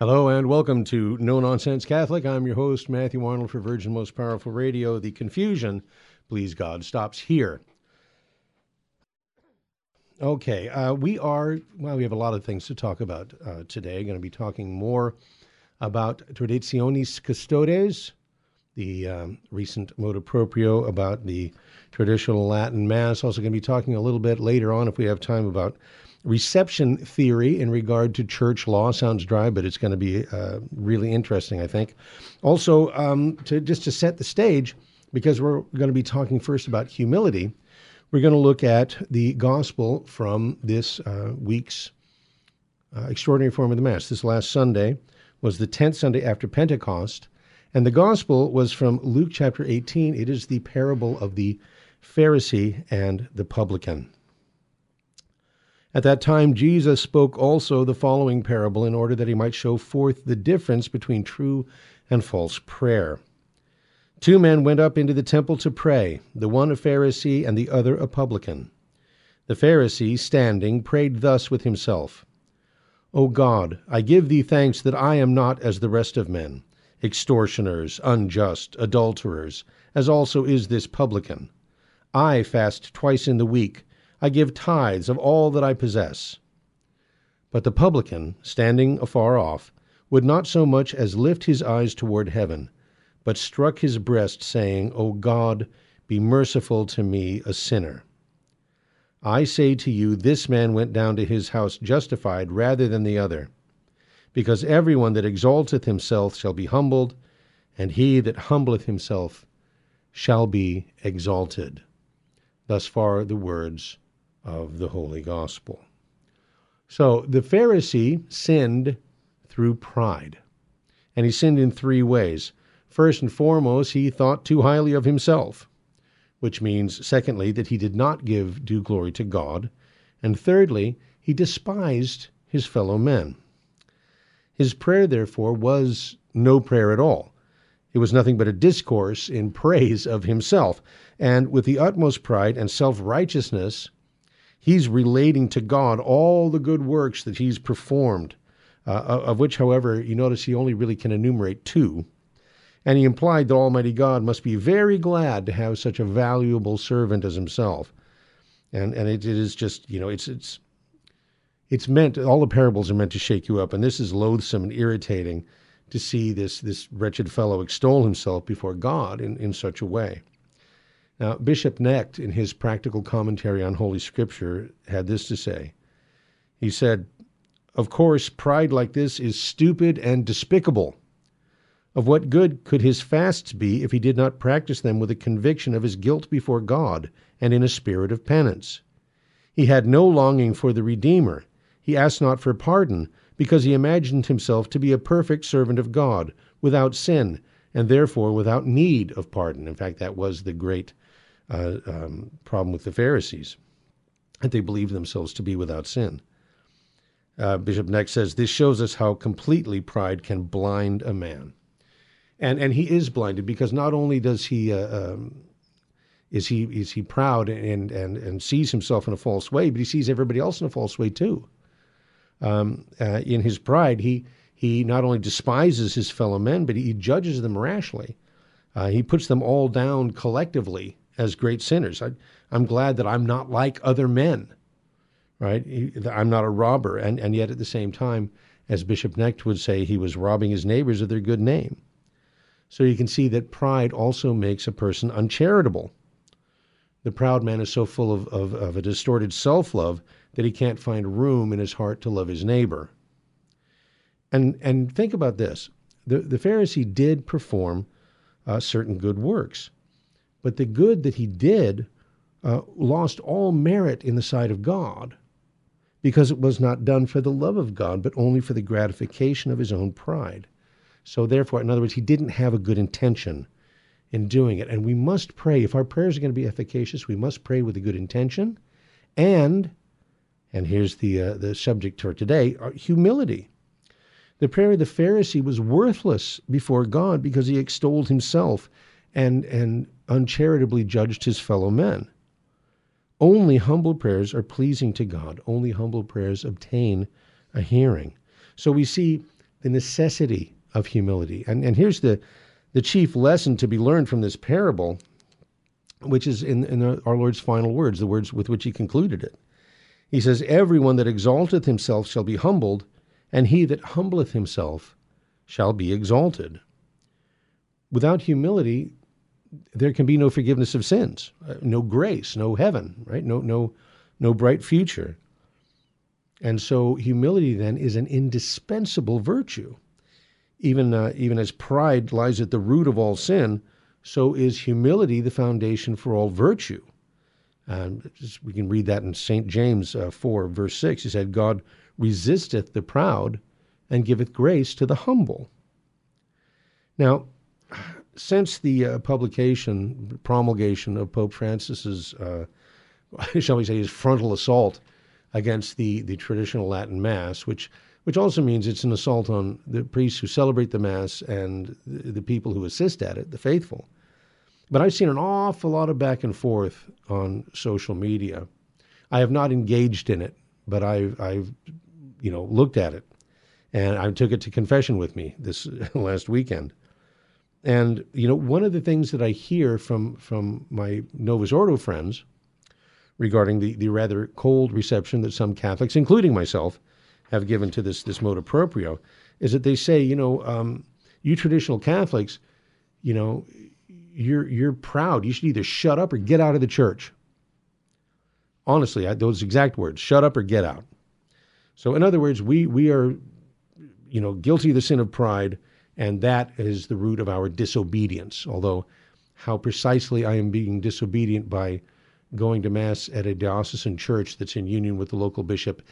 Hello and welcome to No Nonsense Catholic. I'm your host, Matthew Arnold for Virgin Most Powerful Radio. The confusion, please God, stops here. Okay, uh, we are, well, we have a lot of things to talk about uh, today. Going to be talking more about Traditionis Custodes, the um, recent motu proprio about the traditional Latin Mass. Also, going to be talking a little bit later on, if we have time, about reception theory in regard to church law. Sounds dry, but it's going to be uh, really interesting, I think. Also, um, to just to set the stage, because we're going to be talking first about humility, we're going to look at the gospel from this uh, week's uh, extraordinary form of the Mass. This last Sunday was the 10th Sunday after Pentecost, and the gospel was from Luke chapter 18. It is the parable of the Pharisee and the publican. At that time, Jesus spoke also the following parable in order that he might show forth the difference between true and false prayer. Two men went up into the temple to pray, the one a Pharisee and the other a publican. The Pharisee, standing, prayed thus with himself O God, I give thee thanks that I am not as the rest of men, extortioners, unjust, adulterers, as also is this publican. I fast twice in the week. I give tithes of all that I possess. But the publican, standing afar off, would not so much as lift his eyes toward heaven, but struck his breast, saying, O God, be merciful to me, a sinner. I say to you, this man went down to his house justified rather than the other. Because every one that exalteth himself shall be humbled, and he that humbleth himself shall be exalted. Thus far the words of the Holy Gospel. So the Pharisee sinned through pride. And he sinned in three ways. First and foremost, he thought too highly of himself, which means, secondly, that he did not give due glory to God. And thirdly, he despised his fellow men. His prayer, therefore, was no prayer at all. It was nothing but a discourse in praise of himself. And with the utmost pride and self righteousness, he's relating to God all the good works that he's performed, uh, of which, however, you notice he only really can enumerate two. And he implied that Almighty God must be very glad to have such a valuable servant as himself. And and it, it is just you know it's it's it's meant all the parables are meant to shake you up, and this is loathsome and irritating to see this this wretched fellow extol himself before God in, in such a way. Now, Bishop Knecht, in his practical commentary on Holy Scripture, had this to say. He said, Of course, pride like this is stupid and despicable. Of what good could his fasts be if he did not practice them with a conviction of his guilt before God and in a spirit of penance? He had no longing for the Redeemer. He asked not for pardon, because he imagined himself to be a perfect servant of God, without sin, and therefore without need of pardon. In fact, that was the great uh, um, problem with the Pharisees, that they believed themselves to be without sin. Uh, Bishop Knecht says this shows us how completely pride can blind a man, and and he is blinded because not only does he uh, um, is he is he proud and and and sees himself in a false way, but he sees everybody else in a false way too. Um, uh, in his pride, he he not only despises his fellow men, but he judges them rashly. Uh, he puts them all down collectively as great sinners. I, am glad that I'm not like other men, right? I'm not a robber. And, and yet at the same time, as Bishop Knecht would say, he was robbing his neighbors of their good name. So you can see that pride also makes a person uncharitable. The proud man is so full of, of, of a distorted self love that he can't find room in his heart to love his neighbor. And, and think about this the, the Pharisee did perform uh, certain good works. But the good that he did uh, lost all merit in the sight of God because it was not done for the love of God, but only for the gratification of his own pride. So, therefore, in other words, he didn't have a good intention in doing it. And we must pray. If our prayers are going to be efficacious, we must pray with a good intention. And, and here's the, uh, the subject for today uh, humility. The prayer of the Pharisee was worthless before God because he extolled himself and, and uncharitably judged his fellow men. Only humble prayers are pleasing to God. Only humble prayers obtain a hearing. So we see the necessity of humility. And, and here's the, the chief lesson to be learned from this parable, which is in, in our Lord's final words, the words with which he concluded it. He says, Everyone that exalteth himself shall be humbled, and he that humbleth himself shall be exalted. Without humility, there can be no forgiveness of sins, uh, no grace, no heaven, right? No, no, no bright future. And so humility then is an indispensable virtue. Even, uh, even as pride lies at the root of all sin, so is humility the foundation for all virtue. We can read that in St. James uh, 4, verse 6. He said, God resisteth the proud and giveth grace to the humble. Now, since the uh, publication, promulgation of Pope Francis's, uh, shall we say, his frontal assault against the, the traditional Latin Mass, which which also means it's an assault on the priests who celebrate the Mass and the, people who assist at it, the faithful. But I've seen an awful lot of back and forth on social media. I have not engaged in it, but I've, I've you know, looked at it. And I took it to confession with me this last weekend. And you know, one of the things that I hear from from my Novus Ordo friends regarding the, the rather cold reception that some Catholics, including myself, have given to this this motu proprio, is that they say, you know, um, you traditional Catholics, you know, you're you're proud. You should either shut up or get out of the church. Honestly, I, those exact words: shut up or get out. So, in other words, we we are, you know, guilty of the sin of pride and that is the root of our disobedience. Although, how precisely I am being disobedient by going to Mass at a diocesan church that's in union with the local bishop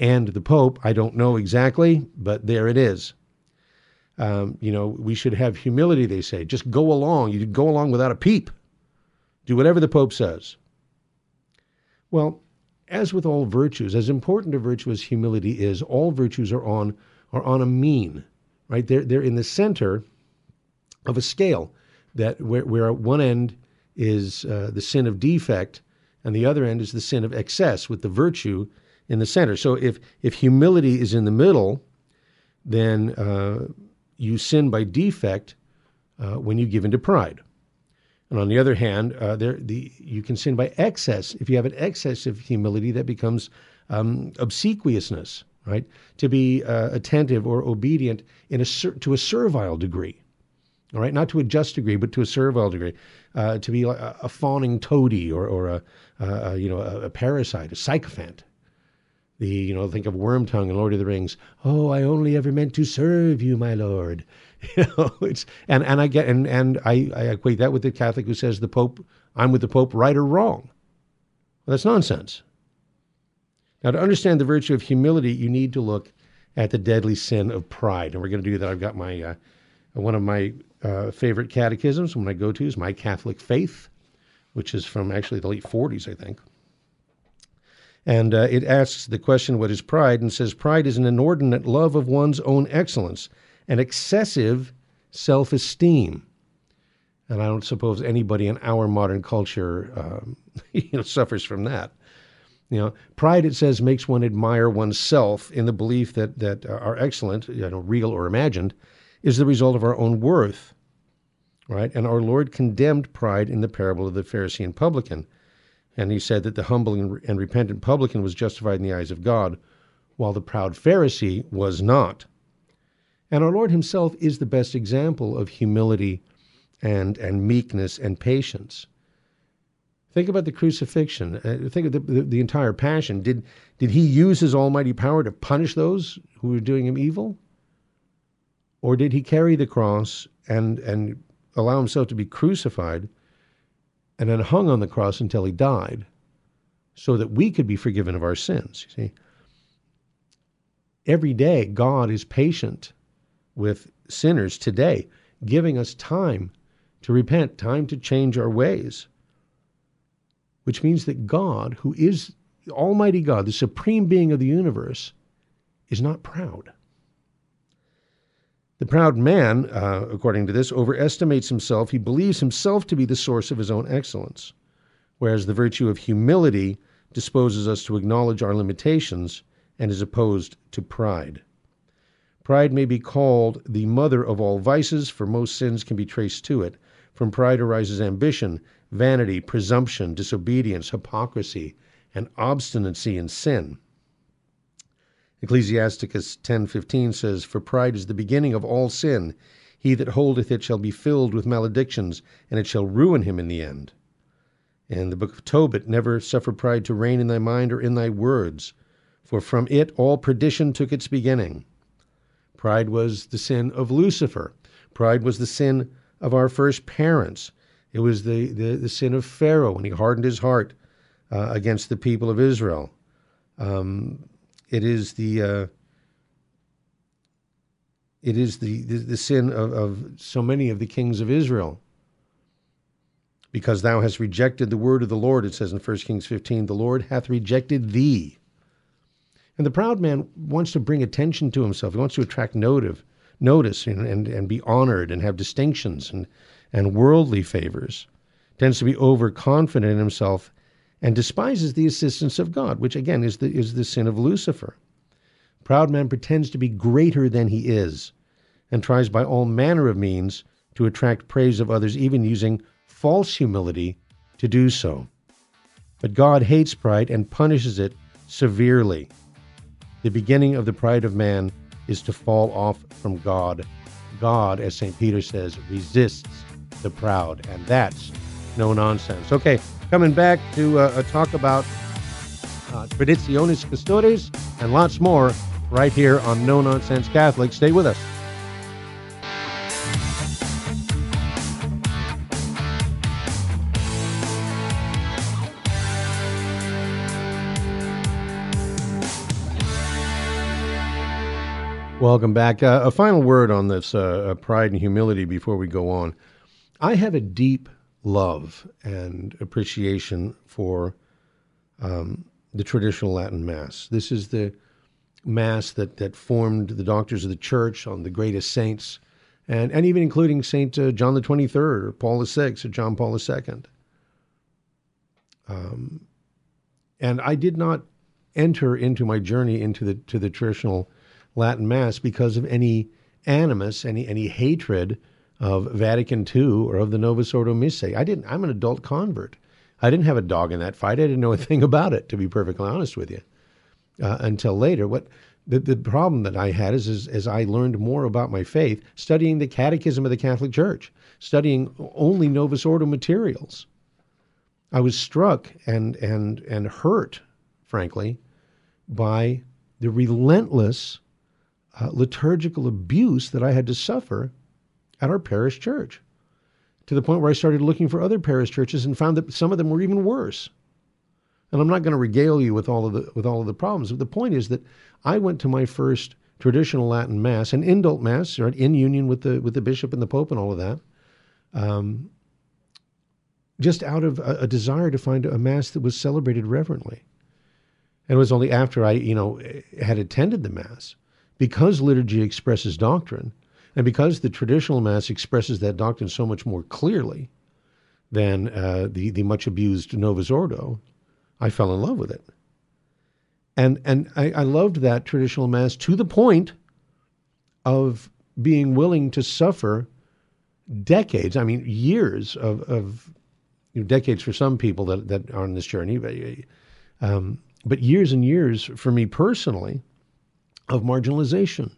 and the Pope, I don't know exactly, but there it is. Um, you know, we should have humility, they say. Just go along. You go along without a peep. Do whatever the Pope says. Well, as with all virtues, as important a virtue as humility is, all virtues are on are on a mean right? They're, they're in the center of a scale that where, where one end is uh, the sin of defect and the other end is the sin of excess with the virtue in the center. So if, if humility is in the middle, then uh, you sin by defect uh, when you give into pride. And on the other hand, uh, there the you can sin by excess. If you have an excess of humility, that becomes um, obsequiousness right? To be uh, attentive or obedient in a to a servile degree, all right? Not to a just degree, but to a servile degree. Uh, to be a, a, fawning toady or, or a, a you know a, a, parasite, a sycophant. The you know think of Wormtongue in Lord of the Rings. Oh, I only ever meant to serve you, my lord. You know, it's and and I get and and I, I equate that with the Catholic who says the Pope, I'm with the Pope, right or wrong. Well, that's nonsense. Now, to understand the virtue of humility, you need to look at the deadly sin of pride. And we're going to do that. I've got my uh, one of my uh, favorite catechisms when I go to is My Catholic Faith, which is from actually the late 40s, I think. And uh, it asks the question, What is pride? and says, Pride is an inordinate love of one's own excellence, an excessive self esteem. And I don't suppose anybody in our modern culture um, you know, suffers from that. You know, pride, it says, makes one admire oneself in the belief that, that our excellent, you know, real or imagined, is the result of our own worth. Right? And our Lord condemned pride in the parable of the Pharisee and publican. And he said that the humble and repentant publican was justified in the eyes of God, while the proud Pharisee was not. And our Lord himself is the best example of humility and, and meekness and patience. Think about the crucifixion. Uh, think of the, the, the, entire passion. Did, did he use his almighty power to punish those who were doing him evil? Or did he carry the cross and, and allow himself to be crucified and then hung on the cross until he died so that we could be forgiven of our sins? You see? Every day, God is patient with sinners today, giving us time to repent, time to change our ways which means that God, who is Almighty God, the supreme being of the universe, is not proud. The proud man, uh, according to this, overestimates himself. He believes himself to be the source of his own excellence, whereas the virtue of humility disposes us to acknowledge our limitations and is opposed to pride. Pride may be called the mother of all vices, for most sins can be traced to it. From pride arises ambition, vanity, presumption, disobedience, hypocrisy, and obstinacy in sin. Ecclesiasticus 10:15 says, "For pride is the beginning of all sin. He that holdeth it shall be filled with maledictions, and it shall ruin him in the end." And the book of Tobit, "Never suffer pride to reign in thy mind or in thy words, for from it all perdition took its beginning." Pride was the sin of Lucifer. Pride was the sin of our first parents. It was the, the, the sin of Pharaoh when he hardened his heart uh, against the people of Israel. Um, it is the uh, it is the, the, the sin of, of so many of the kings of Israel. Because thou hast rejected the word of the Lord, it says in 1 Kings 15, the Lord hath rejected thee. And the proud man wants to bring attention to himself. He wants to attract notive, notice and, and, and be honored and have distinctions and, and worldly favors. Tends to be overconfident in himself and despises the assistance of God, which again is the, is the sin of Lucifer. Proud man pretends to be greater than he is and tries by all manner of means to attract praise of others, even using false humility to do so. But God hates pride and punishes it severely. The beginning of the pride of man is to fall off from God. God, as St. Peter says, resists the proud, and that's no nonsense. Okay, coming back to uh, uh, talk about uh, Traditionis Custodes and lots more right here on No Nonsense Catholic. Stay with us. Welcome back. Uh, a final word on this uh, pride and humility before we go on. I have a deep love and appreciation for um, the traditional Latin Mass. This is the Mass that, that formed the doctors of the Church on the greatest saints, and, and even including St. Uh, John the 23rd, or Paul VI, or John Paul II. Um, and I did not enter into my journey into the to the traditional Latin Mass because of any animus, any any hatred of Vatican II or of the Novus Ordo Missae. I didn't. I'm an adult convert. I didn't have a dog in that fight. I didn't know a thing about it, to be perfectly honest with you, uh, until later. What the, the problem that I had is, is as I learned more about my faith, studying the Catechism of the Catholic Church, studying only Novus Ordo materials. I was struck and and and hurt, frankly, by the relentless uh, liturgical abuse that I had to suffer at our parish church to the point where I started looking for other parish churches and found that some of them were even worse. And I'm not going to regale you with all of the with all of the problems, but the point is that I went to my first traditional Latin mass, an indult mass, right, in union with the with the bishop and the pope and all of that, um, just out of a, a desire to find a mass that was celebrated reverently. And it was only after I, you know, had attended the mass, because liturgy expresses doctrine, and because the traditional Mass expresses that doctrine so much more clearly than uh, the, the much abused Novus Ordo, I fell in love with it. And, and I, I loved that traditional Mass to the point of being willing to suffer decades, I mean, years of, of you know, decades for some people that, that are on this journey, but, um, but years and years for me personally of marginalization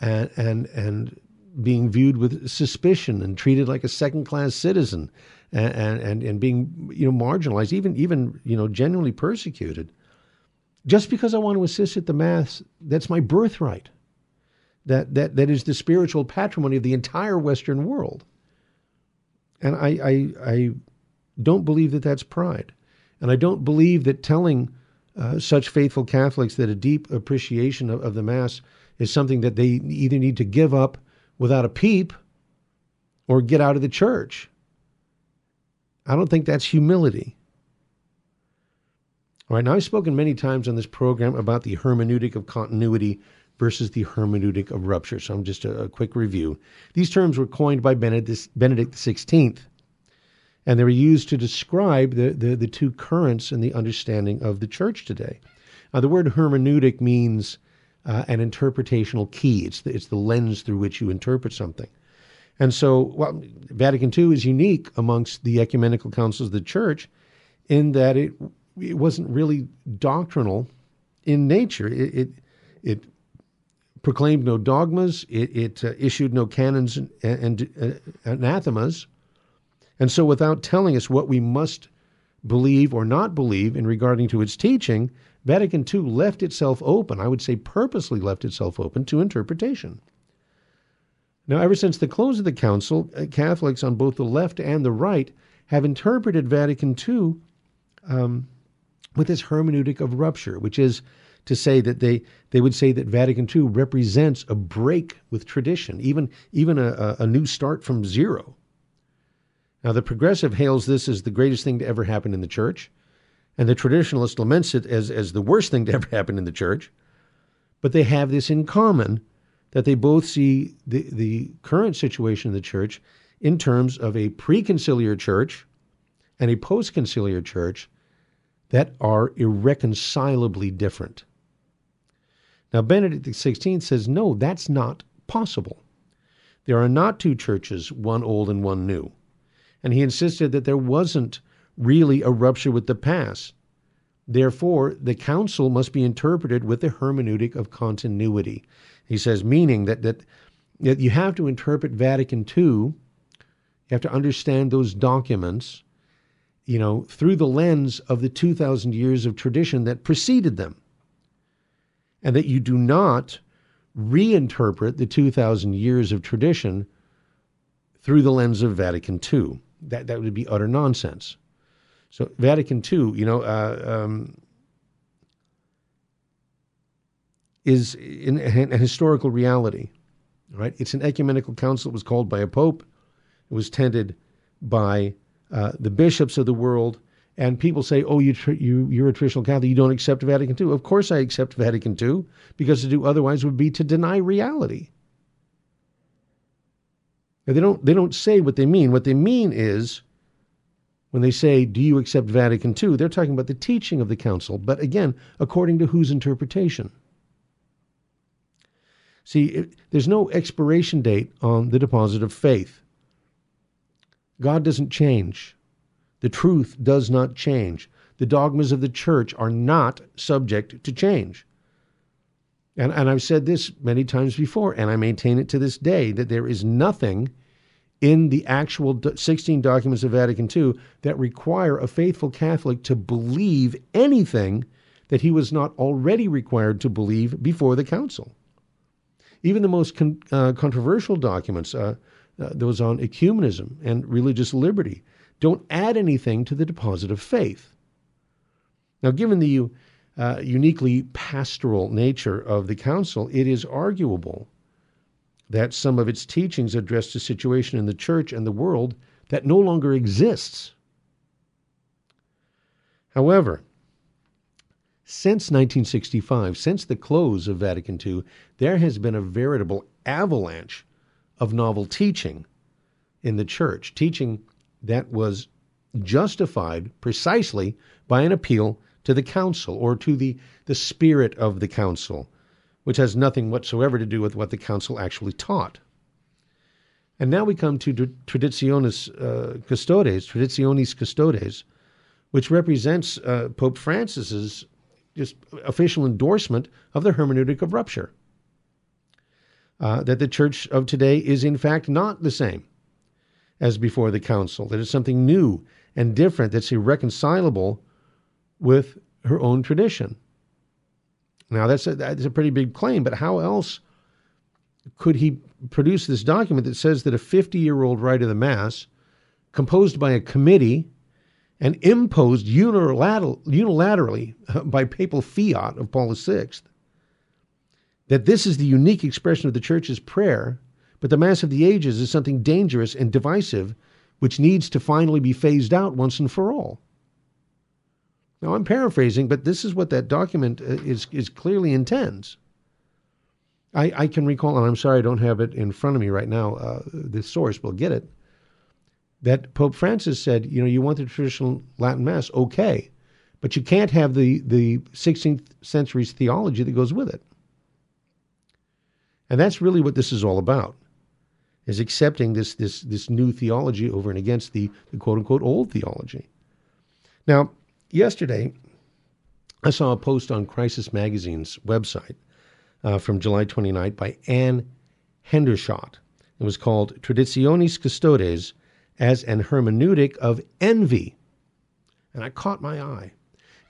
and and and being viewed with suspicion and treated like a second class citizen and, and and being you know marginalized even even you know genuinely persecuted. Just because I want to assist at the mass that's my birthright. That that that is the spiritual patrimony of the entire western world. And I I, I don't believe that that's pride. And I don't believe that telling uh, such faithful Catholics that a deep appreciation of, of the mass is something that they either need to give up without a peep or get out of the church. I don't think that's humility. All right, now I've spoken many times on this program about the hermeneutic of continuity versus the hermeneutic of rupture. So, I'm just a, a quick review. These terms were coined by Benedict, XVI, and they were used to describe the, the, the two currents in the understanding of the church today. Now, the word hermeneutic means uh, an interpretational key. It's the, it's the lens through which you interpret something. And so, well, Vatican II is unique amongst the ecumenical councils of the church in that it it wasn't really doctrinal in nature. It it, it proclaimed no dogmas. It, it uh, issued no canons and, and uh, anathemas. And so, without telling us what we must believe or not believe in regarding to its teaching, Vatican II left itself open, I would say purposely left itself open to interpretation. Now, ever since the close of the Council, uh, Catholics on both the left and the right have interpreted Vatican II um, with this hermeneutic of rupture, which is to say that they, they would say that Vatican II represents a break with tradition, even, even a, a new start from zero. Now, the progressive hails this as the greatest thing to ever happen in the church, and the traditionalist laments it as, as the worst thing to ever happen in the church. But they have this in common that they both see the, the current situation in the church in terms of a preconciliar church and a postconciliar church that are irreconcilably different. Now, Benedict XVI says, no, that's not possible. There are not two churches, one old and one new. And he insisted that there wasn't really a rupture with the past. Therefore, the council must be interpreted with the hermeneutic of continuity. He says, meaning that, that, that you have to interpret Vatican II, you have to understand those documents, you know, through the lens of the 2,000 years of tradition that preceded them. And that you do not reinterpret the 2,000 years of tradition through the lens of Vatican II. That, that would be utter nonsense. So, Vatican II, you know, uh, um, is in a historical reality. Right? It's an ecumenical council. It was called by a pope. It was tended by uh, the bishops of the world. And people say, "Oh, you tr- you you're a traditional Catholic. You don't accept Vatican II." Of course, I accept Vatican II because to do otherwise would be to deny reality. Now, they don't they don't say what they mean. What they mean is when they say, Do you accept Vatican II? They're talking about the teaching of the council, but again, according to whose interpretation? See, it, there's no expiration date on the deposit of faith. God doesn't change. The truth does not change. The dogmas of the church are not subject to change. And, and I've said this many times before, and I maintain it to this day that there is nothing in the actual 16 documents of Vatican II that require a faithful Catholic to believe anything that he was not already required to believe before the Council. Even the most con- uh, controversial documents, uh, uh, those on ecumenism and religious liberty, don't add anything to the deposit of faith. Now, given the uh, uniquely pastoral nature of the Council, it is arguable that some of its teachings addressed a situation in the church and the world that no longer exists. However, since 1965, since the close of Vatican II, there has been a veritable avalanche of novel teaching in the church, teaching that was justified precisely by an appeal to the council or to the, the spirit of the council, which has nothing whatsoever to do with what the council actually taught. And now we come to Traditionis uh, Custodes, Traditionis Custodes, which represents uh, Pope Francis's just official endorsement of the hermeneutic of rupture. Uh, that the church of today is in fact not the same as before the council, that it's something new and different that's irreconcilable with her own tradition. Now, that's a, that's a pretty big claim, but how else could he produce this document that says that a 50 year old rite of the Mass, composed by a committee and imposed unilateral, unilaterally by papal fiat of Paul VI, that this is the unique expression of the Church's prayer, but the Mass of the Ages is something dangerous and divisive which needs to finally be phased out once and for all. Now, I'm paraphrasing, but this is what that document uh, is, is clearly intends. I, I can recall, and I'm sorry I don't have it in front of me right now, uh, the source, will get it, that Pope Francis said, you know, you want the traditional Latin Mass, okay, but you can't have the, the 16th century's theology that goes with it. And that's really what this is all about, is accepting this, this, this new theology over and against the, the quote unquote old theology. Now, yesterday, I saw a post on Crisis Magazine's website uh, from July 29th by Anne Hendershot. It was called Traditionis Custodes as an Hermeneutic of Envy. And I caught my eye.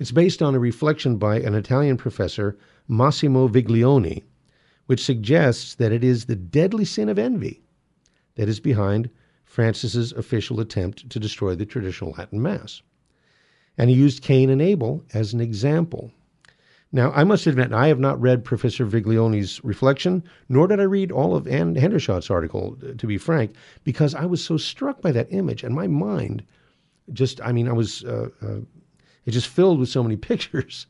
It's based on a reflection by an Italian professor, Massimo Viglione, which suggests that it is the deadly sin of envy that is behind Francis's official attempt to destroy the traditional Latin Mass. And he used Cain and Abel as an example. Now, I must admit, I have not read Professor Viglione's reflection, nor did I read all of Anne Hendershot's article, to be frank, because I was so struck by that image, and my mind just, I mean, I was, uh, uh, it just filled with so many pictures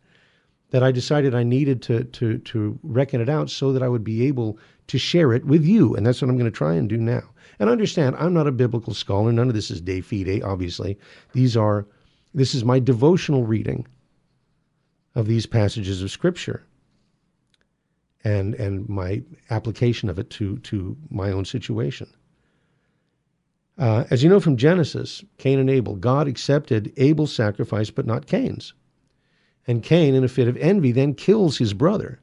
that I decided I needed to, to, to reckon it out so that I would be able to share it with you. And that's what I'm going to try and do now. And understand, I'm not a biblical scholar. None of this is de fide, obviously. These are, this is my devotional reading of these passages of Scripture and, and my application of it to, to my own situation. Uh, as you know from Genesis, Cain and Abel, God accepted Abel's sacrifice but not Cain's. And Cain, in a fit of envy, then kills his brother.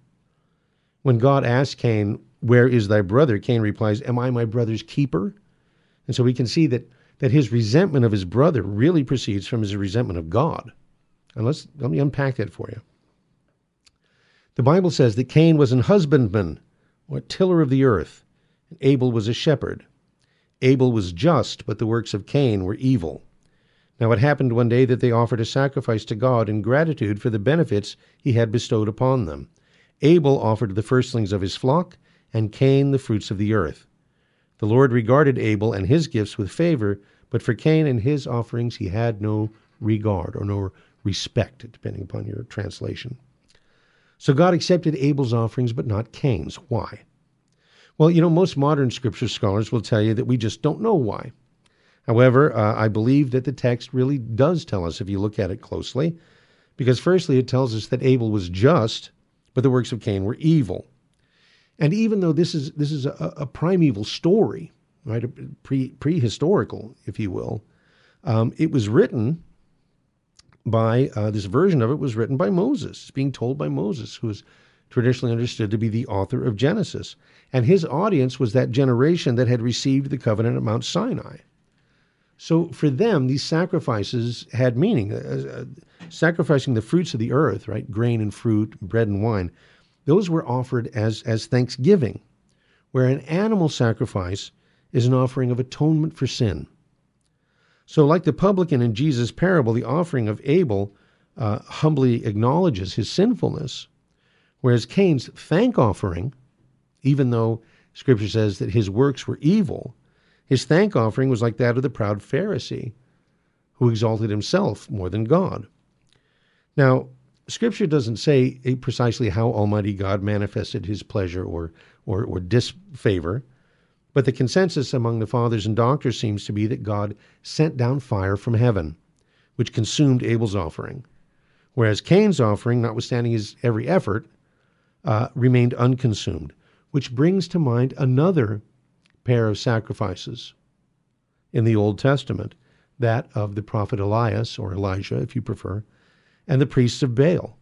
When God asks Cain, Where is thy brother? Cain replies, Am I my brother's keeper? And so we can see that, that his resentment of his brother really proceeds from his resentment of God. And let's, let me unpack that for you. The Bible says that Cain was an husbandman, or tiller of the earth, and Abel was a shepherd. Abel was just, but the works of Cain were evil. Now it happened one day that they offered a sacrifice to God in gratitude for the benefits he had bestowed upon them. Abel offered the firstlings of his flock, and Cain the fruits of the earth. The Lord regarded Abel and his gifts with favor, but for Cain and his offerings he had no regard or no respect, depending upon your translation. So God accepted Abel's offerings, but not Cain's. Why? Well, you know, most modern scripture scholars will tell you that we just don't know why. However, uh, I believe that the text really does tell us if you look at it closely, because firstly, it tells us that Abel was just, but the works of Cain were evil. And even though this is this is a, a primeval story, right, pre prehistorical, if you will, um, it was written by uh, this version of it was written by Moses. It's being told by Moses, who is traditionally understood to be the author of Genesis. And his audience was that generation that had received the covenant at Mount Sinai. So for them, these sacrifices had meaning. Uh, uh, sacrificing the fruits of the earth, right, grain and fruit, bread and wine, those were offered as, as thanksgiving, where an animal sacrifice is an offering of atonement for sin. So, like the publican in Jesus' parable, the offering of Abel uh, humbly acknowledges his sinfulness, whereas Cain's thank offering, even though Scripture says that his works were evil, his thank offering was like that of the proud Pharisee, who exalted himself more than God. Now, Scripture doesn't say precisely how Almighty God manifested his pleasure or, or, or disfavor. But the consensus among the fathers and doctors seems to be that God sent down fire from heaven, which consumed Abel's offering, whereas Cain's offering, notwithstanding his every effort, uh, remained unconsumed, which brings to mind another pair of sacrifices in the Old Testament, that of the prophet Elias, or Elijah, if you prefer, and the priests of Baal.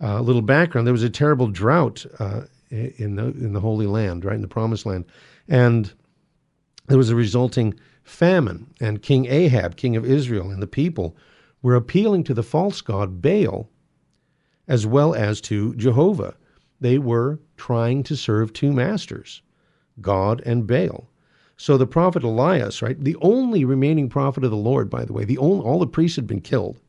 Uh, a little background: there was a terrible drought uh, in the in the Holy Land, right in the Promised Land, and there was a resulting famine. And King Ahab, king of Israel, and the people were appealing to the false god Baal, as well as to Jehovah. They were trying to serve two masters, God and Baal. So the prophet Elias, right, the only remaining prophet of the Lord, by the way, the only, all the priests had been killed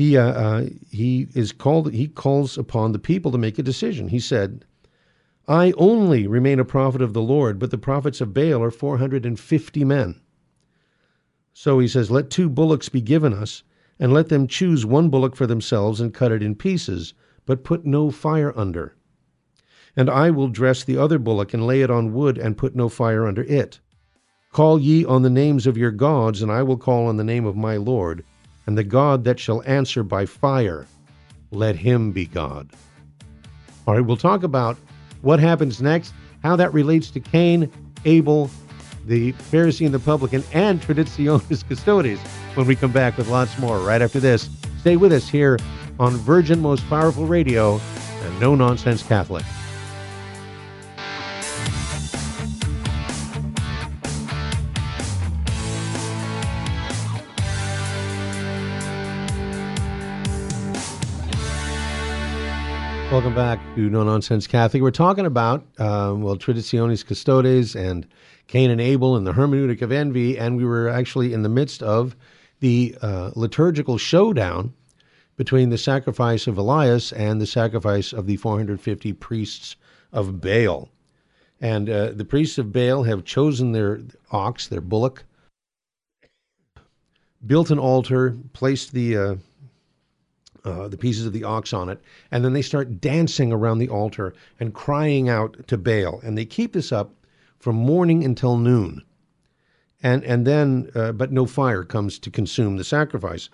he uh, uh, he is called he calls upon the people to make a decision. He said, "I only remain a prophet of the Lord, but the prophets of Baal are 450 men." So he says, "Let two bullocks be given us, and let them choose one bullock for themselves and cut it in pieces, but put no fire under. And I will dress the other bullock, and lay it on wood, and put no fire under it. Call ye on the names of your gods, and I will call on the name of my Lord, and the God that shall answer by fire, let him be God. All right, we'll talk about what happens next, how that relates to Cain, Abel, the Pharisee and the publican, and Traditionis Custodes when we come back with lots more right after this. Stay with us here on Virgin Most Powerful Radio and No Nonsense Catholic. Welcome back to No Nonsense Catholic. We're talking about, um, well, Traditionis Custodes and Cain and Abel and the hermeneutic of envy, and we were actually in the midst of the uh, liturgical showdown between the sacrifice of Elias and the sacrifice of the 450 priests of Baal. And uh, the priests of Baal have chosen their ox, their bullock, built an altar, placed the uh, uh, the pieces of the ox on it, and then they start dancing around the altar and crying out to Baal. And they keep this up from morning until noon. And, and then, uh, but no fire comes to consume the sacrifice.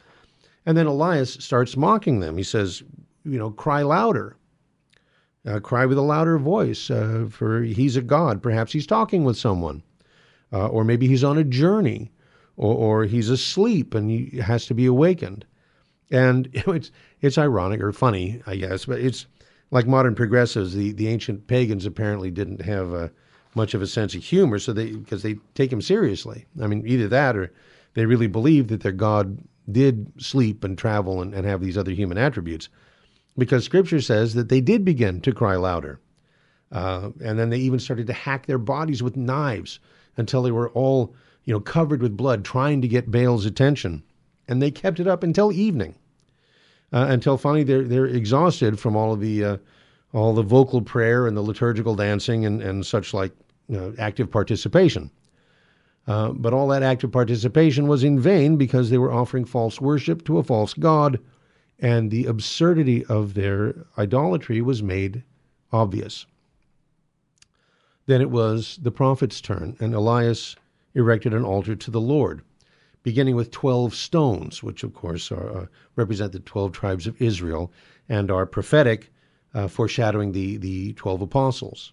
And then Elias starts mocking them. He says, you know, cry louder. Uh, cry with a louder voice, uh, for he's a god. Perhaps he's talking with someone. Uh, or maybe he's on a journey, or, or he's asleep and he has to be awakened. And it's it's ironic or funny, I guess, but it's like modern progressives. The the ancient pagans apparently didn't have uh, much of a sense of humor, so they because they take him seriously. I mean, either that or they really believe that their god did sleep and travel and, and have these other human attributes, because Scripture says that they did begin to cry louder, uh, and then they even started to hack their bodies with knives until they were all you know covered with blood, trying to get Baal's attention and they kept it up until evening, uh, until finally they're they're exhausted from all of the uh, all the vocal prayer and the liturgical dancing and and such like you know, active participation. Uh, but all that active participation was in vain because they were offering false worship to a false god, and the absurdity of their idolatry was made obvious. Then it was the prophet's turn, and Elias erected an altar to the Lord beginning with 12 stones, which of course are, uh, represent the 12 tribes of Israel and are prophetic, uh, foreshadowing the, the 12 apostles.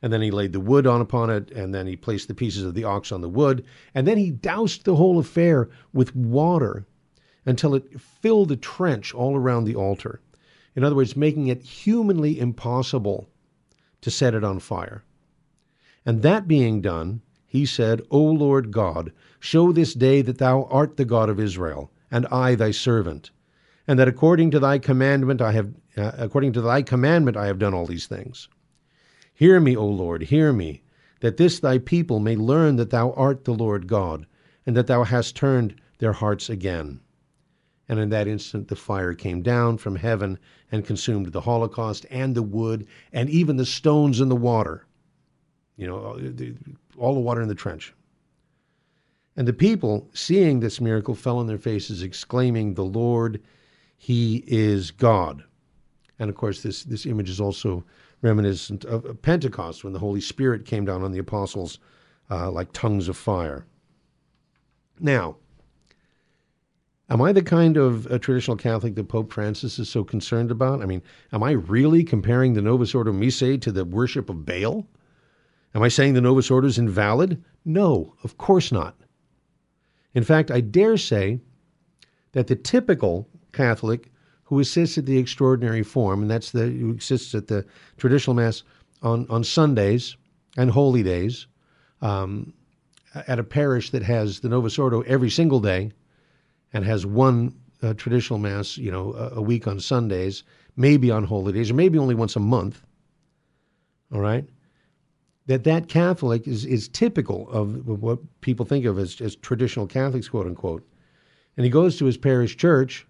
And then he laid the wood on upon it, and then he placed the pieces of the ox on the wood, and then he doused the whole affair with water until it filled the trench all around the altar. In other words, making it humanly impossible to set it on fire. And that being done, he said, O Lord God, show this day that thou art the God of Israel, and I thy servant, and that according to thy commandment I have uh, according to thy commandment I have done all these things. Hear me, O Lord, hear me, that this thy people may learn that thou art the Lord God, and that thou hast turned their hearts again. And in that instant the fire came down from heaven and consumed the holocaust and the wood and even the stones and the water. You know, all the water in the trench. And the people, seeing this miracle, fell on their faces, exclaiming, The Lord, He is God. And of course, this, this image is also reminiscent of Pentecost when the Holy Spirit came down on the apostles uh, like tongues of fire. Now, am I the kind of a traditional Catholic that Pope Francis is so concerned about? I mean, am I really comparing the Novus Ordo Missae to the worship of Baal? Am I saying the Novus Ordo is invalid? No, of course not. In fact, I dare say that the typical Catholic who assists at the extraordinary form, and that's the who assists at the traditional mass on, on Sundays and holy days, um, at a parish that has the Novus Ordo every single day and has one uh, traditional mass, you know, a, a week on Sundays, maybe on holy days, or maybe only once a month. All right that that Catholic is, is typical of, what people think of as, as traditional Catholics, quote unquote. And he goes to his parish church,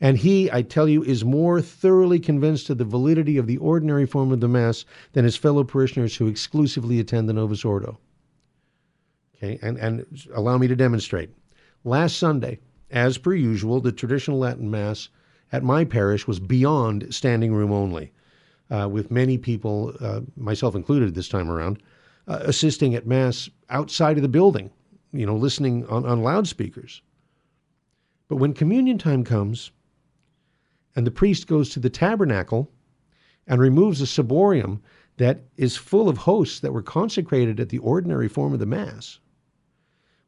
and he, I tell you, is more thoroughly convinced of the validity of the ordinary form of the Mass than his fellow parishioners who exclusively attend the Novus Ordo. Okay, and, and allow me to demonstrate. Last Sunday, as per usual, the traditional Latin Mass at my parish was beyond standing room only, uh, with many people, uh, myself included this time around, uh, assisting at Mass outside of the building, you know, listening on, on loudspeakers. But when communion time comes and the priest goes to the tabernacle and removes a ciborium that is full of hosts that were consecrated at the ordinary form of the Mass,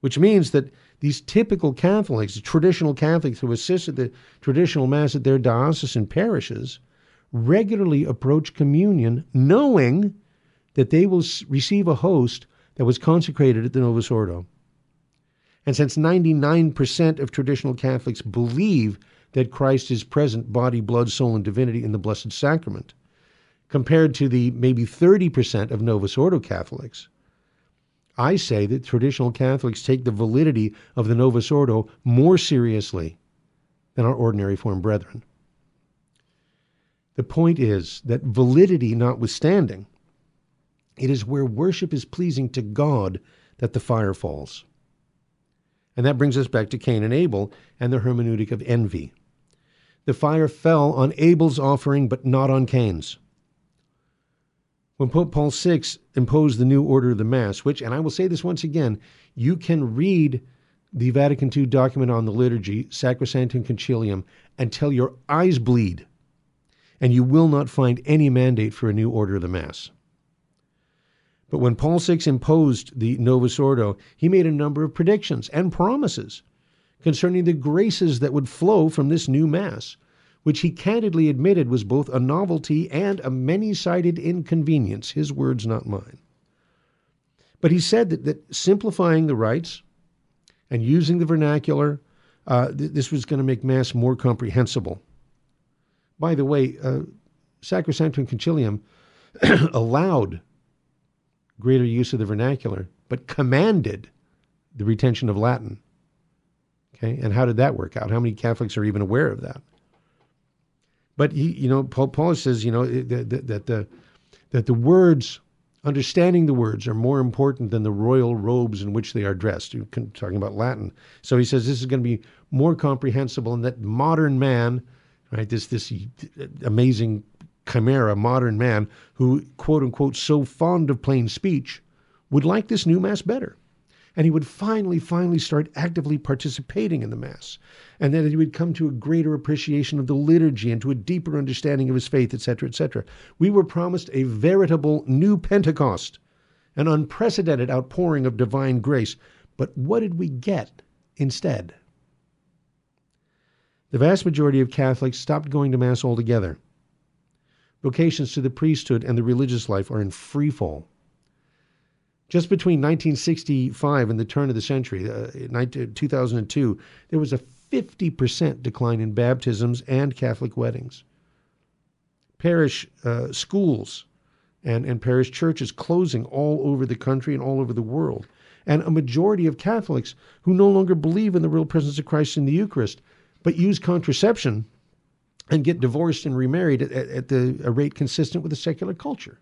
which means that these typical Catholics, traditional Catholics who assist at the traditional Mass at their diocesan parishes, regularly approach communion knowing that they will receive a host that was consecrated at the Novus Ordo. And since 99% of traditional Catholics believe that Christ is present, body, blood, soul, and divinity in the Blessed Sacrament, compared to the maybe 30% of Novus Ordo Catholics, I say that traditional Catholics take the validity of the Novus Ordo more seriously than our ordinary form brethren. The point is that validity notwithstanding, it is where worship is pleasing to God that the fire falls. And that brings us back to Cain and Abel and the hermeneutic of envy. The fire fell on Abel's offering, but not on Cain's when Pope Paul VI imposed the new order of the Mass, which, and I will say this once again, you can read the Vatican II document on the liturgy, Sacrosanctum Concilium, until your eyes bleed, and you will not find any mandate for a new order of the Mass. But when Paul VI imposed the Novus Ordo, he made a number of predictions and promises concerning the graces that would flow from this new Mass which he candidly admitted was both a novelty and a many sided inconvenience, his words, not mine. But he said that, that simplifying the rites and using the vernacular, uh, th- this was going to make Mass more comprehensible. By the way, uh, Sacrosanctum Concilium allowed greater use of the vernacular, but commanded the retention of Latin. Okay, and how did that work out? How many Catholics are even aware of that? But he, you know, Paul, Paul says, you know, that, that, that the that the words, understanding the words, are more important than the royal robes in which they are dressed. Talking about Latin, so he says this is going to be more comprehensible, and that modern man, right, this this amazing chimera, modern man who quote unquote so fond of plain speech, would like this new mass better and he would finally, finally start actively participating in the Mass, and then he would come to a greater appreciation of the liturgy and to a deeper understanding of his faith, etc., etc. We were promised a veritable new Pentecost, an unprecedented outpouring of divine grace. But what did we get instead? The vast majority of Catholics stopped going to Mass altogether. Vocations to the priesthood and the religious life are in free fall. Just between 1965 and the turn of the century, uh, 2002, there was a 50% decline in baptisms and Catholic weddings. Parish uh, schools and, and parish churches closing all over the country and all over the world. And a majority of Catholics who no longer believe in the real presence of Christ in the Eucharist, but use contraception and get divorced and remarried at, at the, a rate consistent with the secular culture.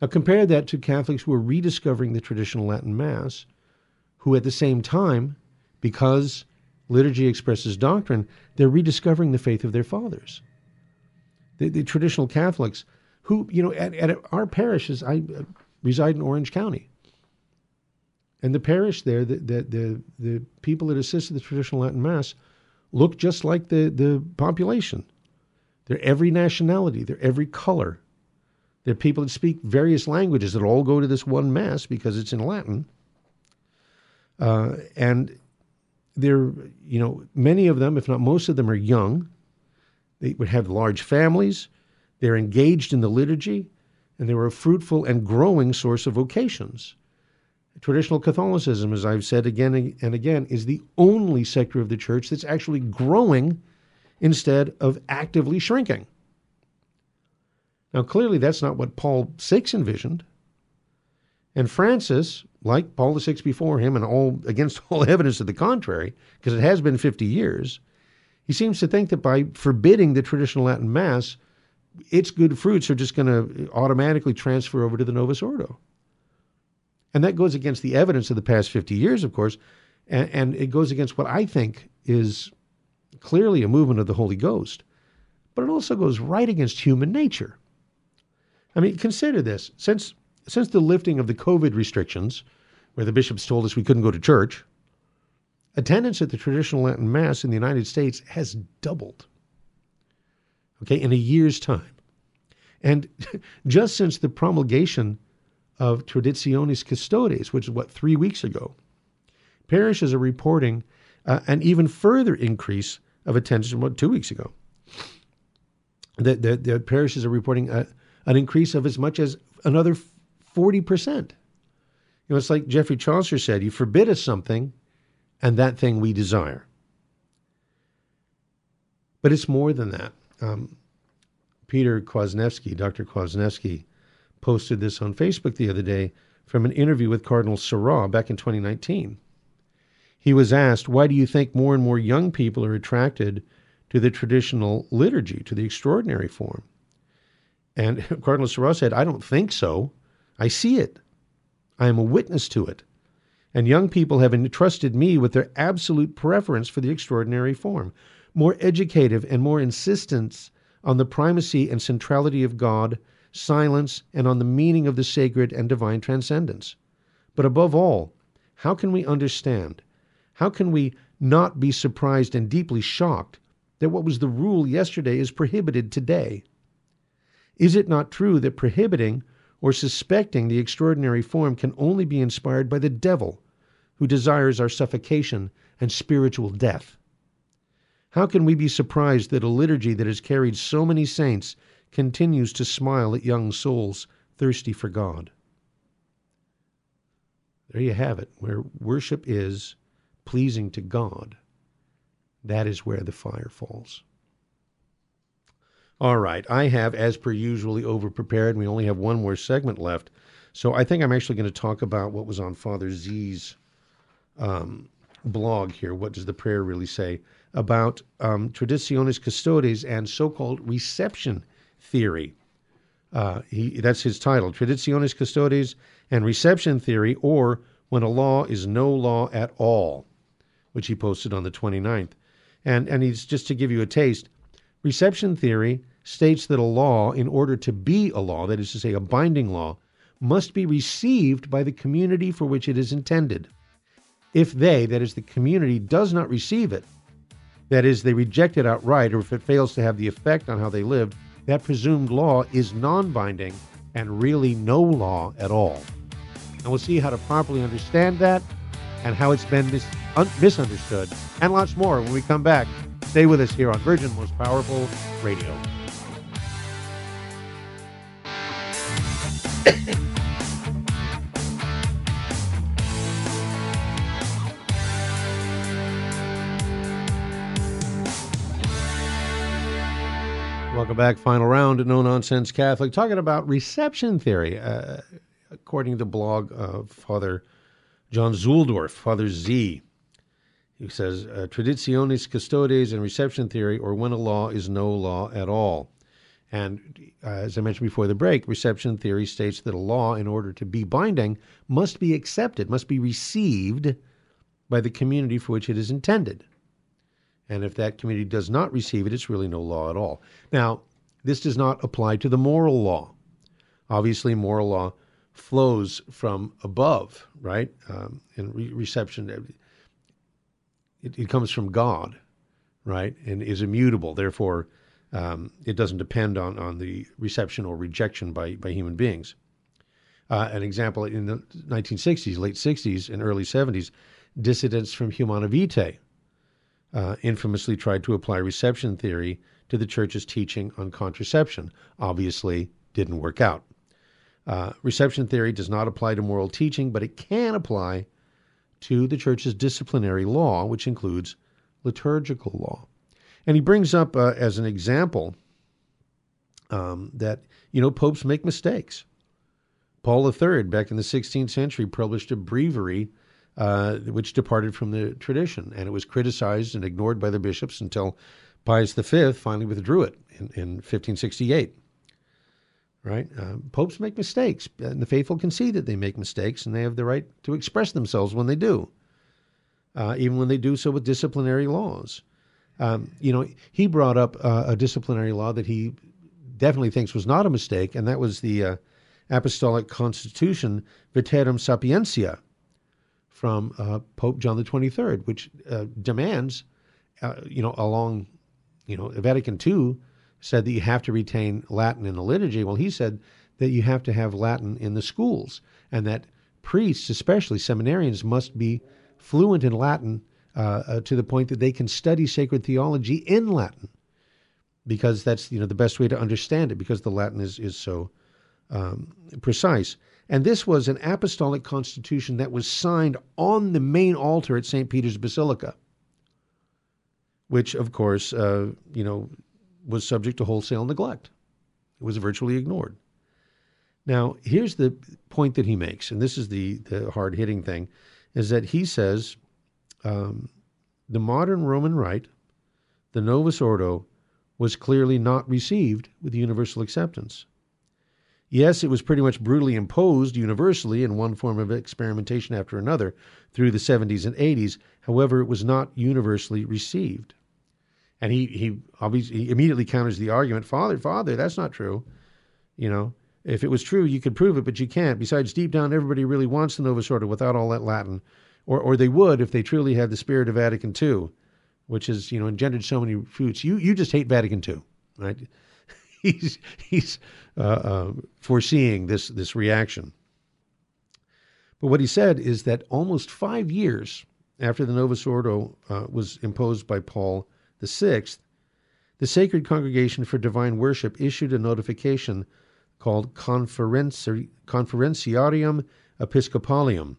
Now, compare that to Catholics who are rediscovering the traditional Latin Mass, who at the same time, because liturgy expresses doctrine, they're rediscovering the faith of their fathers. The, the traditional Catholics, who, you know, at, at our parishes, I reside in Orange County. And the parish there, the, the, the, the people that assist at the traditional Latin Mass look just like the, the population. They're every nationality, they're every color, They're people that speak various languages that all go to this one mass because it's in Latin. Uh, and they're, you know, many of them, if not most of them, are young. They would have large families. They're engaged in the liturgy, and they were a fruitful and growing source of vocations. Traditional Catholicism, as I've said again and again, is the only sector of the church that's actually growing instead of actively shrinking. Now, clearly, that's not what Paul VI envisioned. And Francis, like Paul VI before him, and all against all evidence to the contrary, because it has been 50 years, he seems to think that by forbidding the traditional Latin Mass, its good fruits are just going to automatically transfer over to the Novus Ordo. And that goes against the evidence of the past 50 years, of course, and, and it goes against what I think is clearly a movement of the Holy Ghost, but it also goes right against human nature. I mean, consider this. Since, since the lifting of the COVID restrictions, where the bishops told us we couldn't go to church, attendance at the traditional Latin Mass in the United States has doubled. Okay, in a year's time. And just since the promulgation of Traditionis Custodes, which is what, three weeks ago, parishes are reporting uh, an even further increase of from what, two weeks ago. The, the, the parishes are reporting a, an increase of as much as another 40%. You know, it's like Geoffrey Chaucer said you forbid us something, and that thing we desire. But it's more than that. Um, Peter Kwasniewski, Dr. Kwasniewski, posted this on Facebook the other day from an interview with Cardinal Sarah back in 2019. He was asked, Why do you think more and more young people are attracted to the traditional liturgy, to the extraordinary form? And Cardinal Sarah said, I don't think so. I see it. I am a witness to it. And young people have entrusted me with their absolute preference for the extraordinary form, more educative and more insistence on the primacy and centrality of God, silence, and on the meaning of the sacred and divine transcendence. But above all, how can we understand? How can we not be surprised and deeply shocked that what was the rule yesterday is prohibited today? Is it not true that prohibiting or suspecting the extraordinary form can only be inspired by the devil, who desires our suffocation and spiritual death? How can we be surprised that a liturgy that has carried so many saints continues to smile at young souls thirsty for God? There you have it. Where worship is pleasing to God, that is where the fire falls. All right. I have, as per usually, over prepared. We only have one more segment left. So I think I'm actually going to talk about what was on Father Z's um, blog here. What does the prayer really say? about um, Traditionis Custodes and so called reception theory. Uh, he, that's his title Traditionis Custodes and Reception Theory, or When a Law is No Law at All, which he posted on the 29th. And, and he's just to give you a taste reception theory states that a law, in order to be a law, that is to say, a binding law, must be received by the community for which it is intended. If they, that is, the community, does not receive it, that is, they reject it outright, or if it fails to have the effect on how they lived, that presumed law is non binding and really no law at all. And we'll see how to properly understand that and how it's been mis- un- misunderstood and lots more when we come back. Stay with us here on Virgin Most Powerful Radio. Welcome back. Final round, No Nonsense Catholic, talking about reception theory. Uh, according to the blog of Father John Zuhlsdorf, Father Z, he says, uh, Traditionis Custodes and reception theory, or when a law is no law at all. And uh, as I mentioned before the break, reception theory states that a law, in order to be binding, must be accepted, must be received by the community for which it is intended. And if that community does not receive it, it's really no law at all. Now, this does not apply to the moral law. Obviously, moral law flows from above, right? Um, and re- reception, it, it, comes from God, right? And is immutable. Therefore, um, it doesn't depend on, on the reception or rejection by, by human beings. Uh, an example in the 1960s, late 60s, and early 70s, dissidents from Humanae Vitae uh, infamously tried to apply reception theory to the church's teaching on contraception. Obviously, didn't work out. Uh, reception theory does not apply to moral teaching, but it can apply to the church's disciplinary law, which includes liturgical law. And he brings up uh, as an example um, that, you know, popes make mistakes. Paul III, back in the 16th century, published a breviary uh, which departed from the tradition. And it was criticized and ignored by the bishops until Pius V finally withdrew it in, in 1568. Right? Uh, popes make mistakes, and the faithful can see that they make mistakes, and they have the right to express themselves when they do, uh, even when they do so with disciplinary laws. Um, you know, he brought up uh, a disciplinary law that he definitely thinks was not a mistake, and that was the uh, Apostolic Constitution Veterum Sapientia from uh, Pope John the Twenty Third, which uh, demands, uh, you know, along, you know, Vatican II said that you have to retain Latin in the liturgy. Well, he said that you have to have Latin in the schools, and that priests, especially seminarians, must be fluent in Latin uh, uh, to the point that they can study sacred theology in Latin, because that's you know the best way to understand it, because the Latin is is so um, precise. And this was an apostolic constitution that was signed on the main altar at St. Peter's Basilica, which, of course, uh, you know, was subject to wholesale neglect. It was virtually ignored. Now, here's the point that he makes, and this is the, the hard hitting thing, is that he says um, the modern Roman Rite, the Novus Ordo, was clearly not received with universal acceptance. Yes, it was pretty much brutally imposed universally in one form of experimentation after another through the 70s and 80s. However, it was not universally received. And he, he obviously he immediately counters the argument, Father, Father, that's not true. You know, if it was true, you could prove it, but you can't. Besides, deep down, everybody really wants the Novus Ordo without all that Latin, or or they would if they truly had the spirit of Vatican II, which has you know engendered so many fruits. You you just hate Vatican II, right? He's he's uh, uh, foreseeing this this reaction. But what he said is that almost five years after the Novus Ordo uh, was imposed by Paul VI, the Sacred Congregation for Divine Worship issued a notification called Conferenci- Conferentiarum Episcopalium,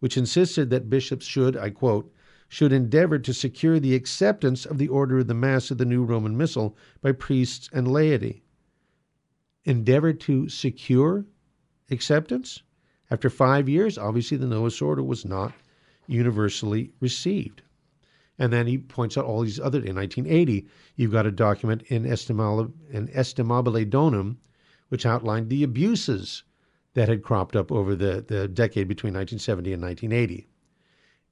which insisted that bishops should, I quote, should endeavor to secure the acceptance of the order of the Mass of the New Roman Missal by priests and laity. Endeavor to secure acceptance? After five years, obviously the Novus Ordo was not universally received. And then he points out all these other. In 1980, you've got a document Inaestimabile, in Estimabile Donum which outlined the abuses that had cropped up over the, the decade between 1970 and 1980.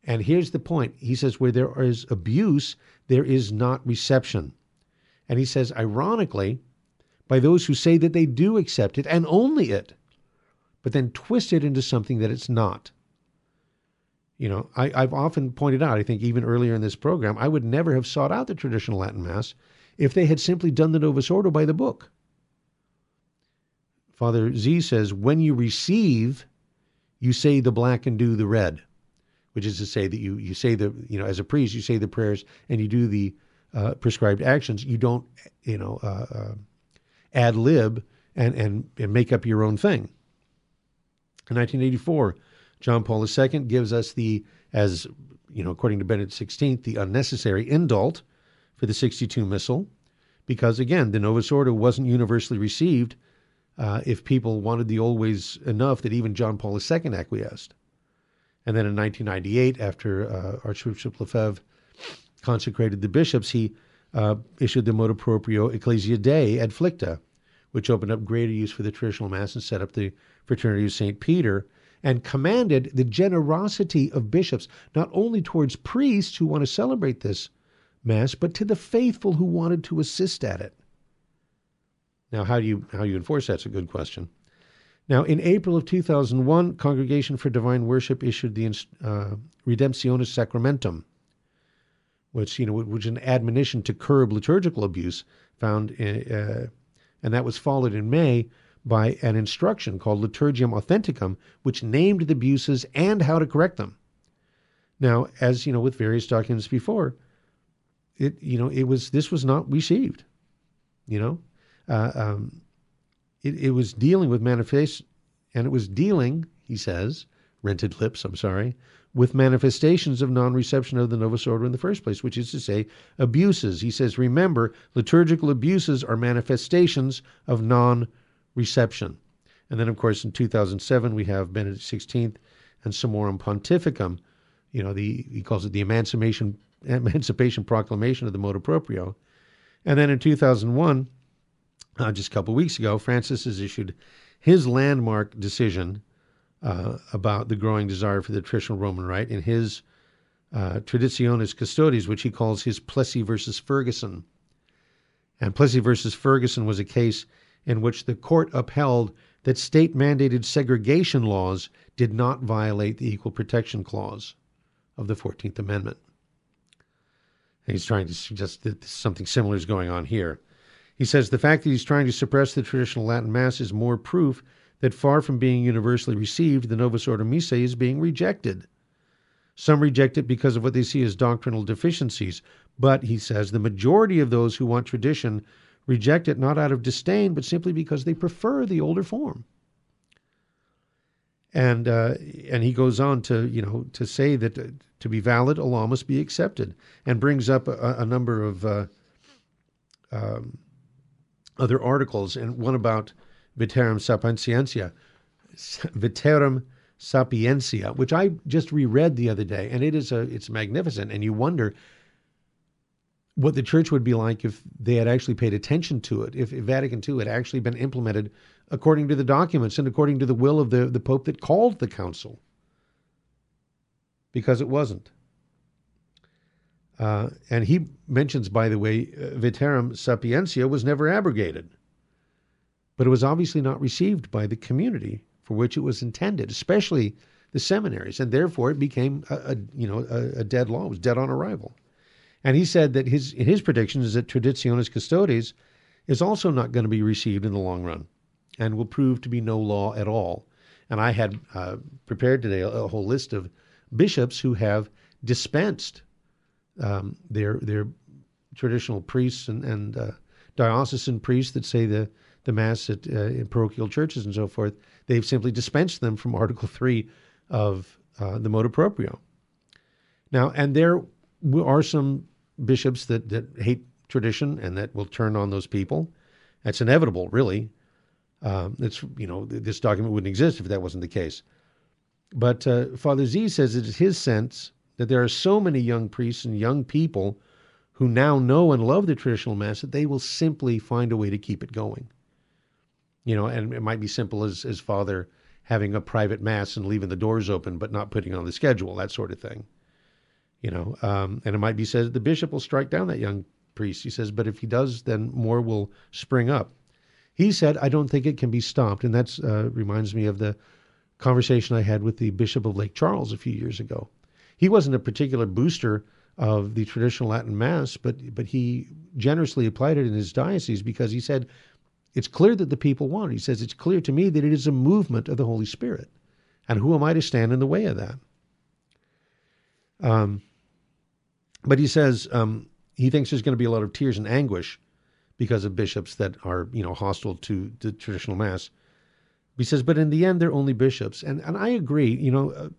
And here's the point he says, where there is abuse, there is not reception. And he says, ironically, by those who say that they do accept it and only it, but then twist it into something that it's not. You know, I, have often pointed out, I think even earlier in this program, I would never have sought out the traditional Latin Mass if they had simply done the Novus Ordo by the book. Father Z says, when you receive, you say the black and do the red, which is to say that you, you say the, you know, as a priest, you say the prayers and you do the uh, prescribed actions. You don't, you know, uh, uh, ad lib and, and, and make up your own thing. In 1984, John Paul II gives us the, as you know, according to Benedict XVI, the unnecessary indult for the 62 missal, because again, the Novus Ordo wasn't universally received uh, if people wanted the old ways enough that even John Paul II acquiesced. And then in 1998, after uh, Archbishop Lefebvre consecrated the bishops, he uh, issued the motu proprio Ecclesia Dei adflicta, which opened up greater use for the traditional Mass and set up the Fraternity of St. Peter, and commanded the generosity of bishops, not only towards priests who want to celebrate this Mass, but to the faithful who wanted to assist at it. Now, how do you how you enforce that's a good question. Now, in April of 2001, Congregation for Divine Worship issued the uh, Redemptionis Sacramentum, which you know which an admonition to curb liturgical abuse, found, uh, and that was followed in May by an instruction called Liturgiam Authenticam, which named the abuses and how to correct them. Now, as you know, with various documents before, it you know it was this was not received. You know, uh, um, it, it was dealing with manifest, and it was dealing, he says, rented lips, I'm sorry, with manifestations of non reception of the Novus Ordo in the first place, which is to say, abuses. He says, remember, liturgical abuses are manifestations of non reception. And then, of course, in 2007, we have Benedict XVI and Summorum Pontificum. You know, the he calls it the Emancipation Emancipation Proclamation of the Motu Proprio. And then in 2001, uh, just a couple weeks ago, Francis has issued his landmark decision uh, about the growing desire for the traditional Roman rite in his uh, Traditionis Custodes, which he calls his Plessy versus Ferguson. And Plessy versus Ferguson was a case in which the court upheld that state mandated segregation laws did not violate the Equal Protection Clause of the 14th Amendment. And he's trying to suggest that something similar is going on here. He says the fact that he's trying to suppress the traditional Latin Mass is more proof that far from being universally received, the Novus Ordo Missae is being rejected. Some reject it because of what they see as doctrinal deficiencies. But, he says, the majority of those who want tradition reject it not out of disdain, but simply because they prefer the older form. And uh, and he goes on to you know to say that uh, to be valid, a law must be accepted, and brings up a, a number of uh, um, other articles, and one about Veterum Sapientia, Veterum Sapientia, which I just reread the other day, and it is a it's magnificent, and you wonder what the church would be like if they had actually paid attention to it, if, Vatican II had actually been implemented according to the documents and according to the will of the, the Pope that called the council. Because it wasn't. Uh, and he mentions, by the way, uh, Veterum Sapientia was never abrogated, but it was obviously not received by the community for which it was intended, especially the seminaries, and therefore it became a, a you know a, a, dead law. It was dead on arrival. And he said that his his prediction is that Traditionis Custodes is also not going to be received in the long run, and will prove to be no law at all. And I had uh, prepared today a, a, whole list of bishops who have dispensed um, their their traditional priests and, and uh, diocesan priests that say the the mass at uh, in parochial churches and so forth They've simply dispensed them from Article 3 of uh, the motu proprio. Now, and there are some bishops that, that hate tradition and that will turn on those people. That's inevitable, really. Um, it's you know this document wouldn't exist if that wasn't the case. But uh, Father Z says it is his sense that there are so many young priests and young people who now know and love the traditional mass that they will simply find a way to keep it going. You know, and it might be simple as as father having a private mass and leaving the doors open, but not putting on the schedule, that sort of thing. You know, um, and it might be said the bishop will strike down that young priest. He says, but if he does, then more will spring up. He said, I don't think it can be stopped, and that uh, reminds me of the conversation I had with the Bishop of Lake Charles a few years ago. He wasn't a particular booster of the traditional Latin Mass, but but he generously applied it in his diocese because he said it's clear that the people want it. He says, It's clear to me that it is a movement of the Holy Spirit. And who am I to stand in the way of that? Um, but he says um, he thinks there's going to be a lot of tears and anguish because of bishops that are, you know, hostile to the traditional mass. He says, but in the end, they're only bishops, and and I agree. You know,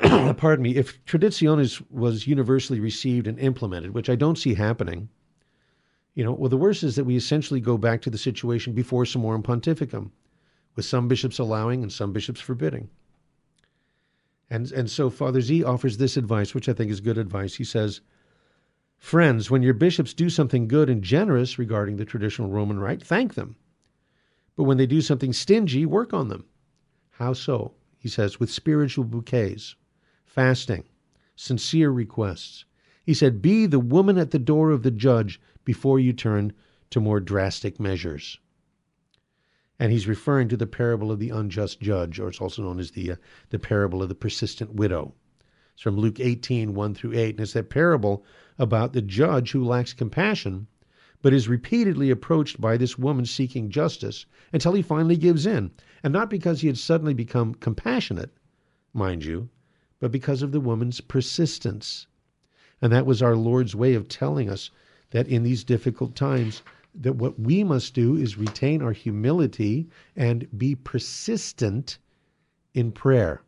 uh, pardon me. If Traditionis was universally received and implemented, which I don't see happening, you know, well, the worst is that we essentially go back to the situation before Summorum Pontificum, with some bishops allowing and some bishops forbidding. And, and so Father Z offers this advice, which I think is good advice. He says, Friends, when your bishops do something good and generous regarding the traditional Roman rite, thank them. But when they do something stingy, work on them. How so? He says, with spiritual bouquets, fasting, sincere requests. He said, Be the woman at the door of the judge before you turn to more drastic measures. And he's referring to the parable of the unjust judge, or it's also known as the, uh, the parable of the persistent widow. It's from Luke 18, 1 through 8. And it's that parable about the judge who lacks compassion, but is repeatedly approached by this woman seeking justice until he finally gives in. And not because he had suddenly become compassionate, mind you, but because of the woman's persistence. And that was our Lord's way of telling us that in these difficult times, that what we must do is retain our humility and be persistent in prayer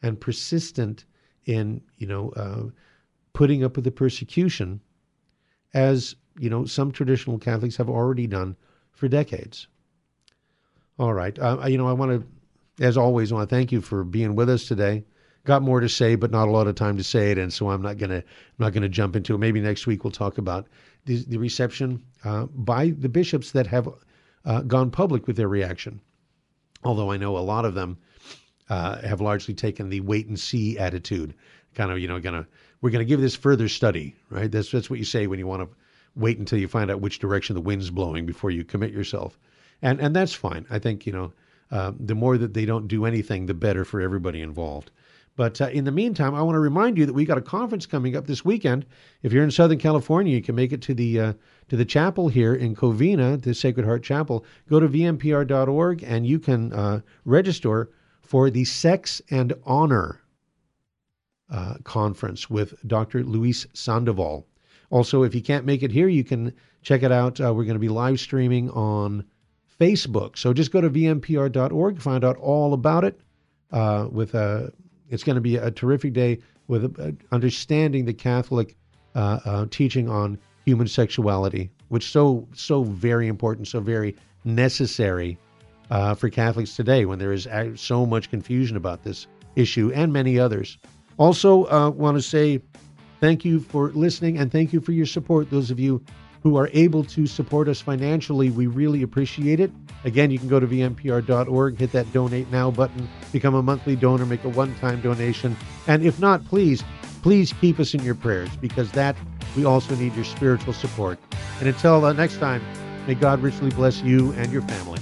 and persistent in, you know, uh, putting up with the persecution as, you know, some traditional Catholics have already done for decades. All right. Uh, you know, I want to, as always, I want to thank you for being with us today got more to say, but not a lot of time to say it, and so I'm not gonna I'm not gonna jump into it. Maybe next week we'll talk about the, the reception uh, by the bishops that have uh, gone public with their reaction. Although I know a lot of them uh, have largely taken the wait and see attitude. Kind of, you know, gonna we're gonna give this further study, right? That's that's what you say when you want to wait until you find out which direction the wind's blowing before you commit yourself, and and that's fine. I think you know, uh, the more that they don't do anything, the better for everybody involved. But uh, in the meantime, I want to remind you that we got a conference coming up this weekend. If you're in Southern California, you can make it to the uh, to the chapel here in Covina, the Sacred Heart Chapel. Go to vmpr.org and you can uh, register for the Sex and Honor uh, conference with Dr. Luis Sandoval. Also, if you can't make it here, you can check it out. Uh, we're going to be live streaming on Facebook. So just go to vmpr.org, find out all about it. Uh, with a, it's going to be a terrific day with a understanding the Catholic uh, uh, teaching on human sexuality, which so so very important, so very necessary uh, for Catholics today when there is so much confusion about this issue and many others. Also, uh, want to say Thank you for listening and thank you for your support. Those of you who are able to support us financially, we really appreciate it. Again, you can go to vmpr.org, hit that donate now button, become a monthly donor, make a one time donation. And if not, please, please keep us in your prayers because that we also need your spiritual support. And until uh, next time, may God richly bless you and your family.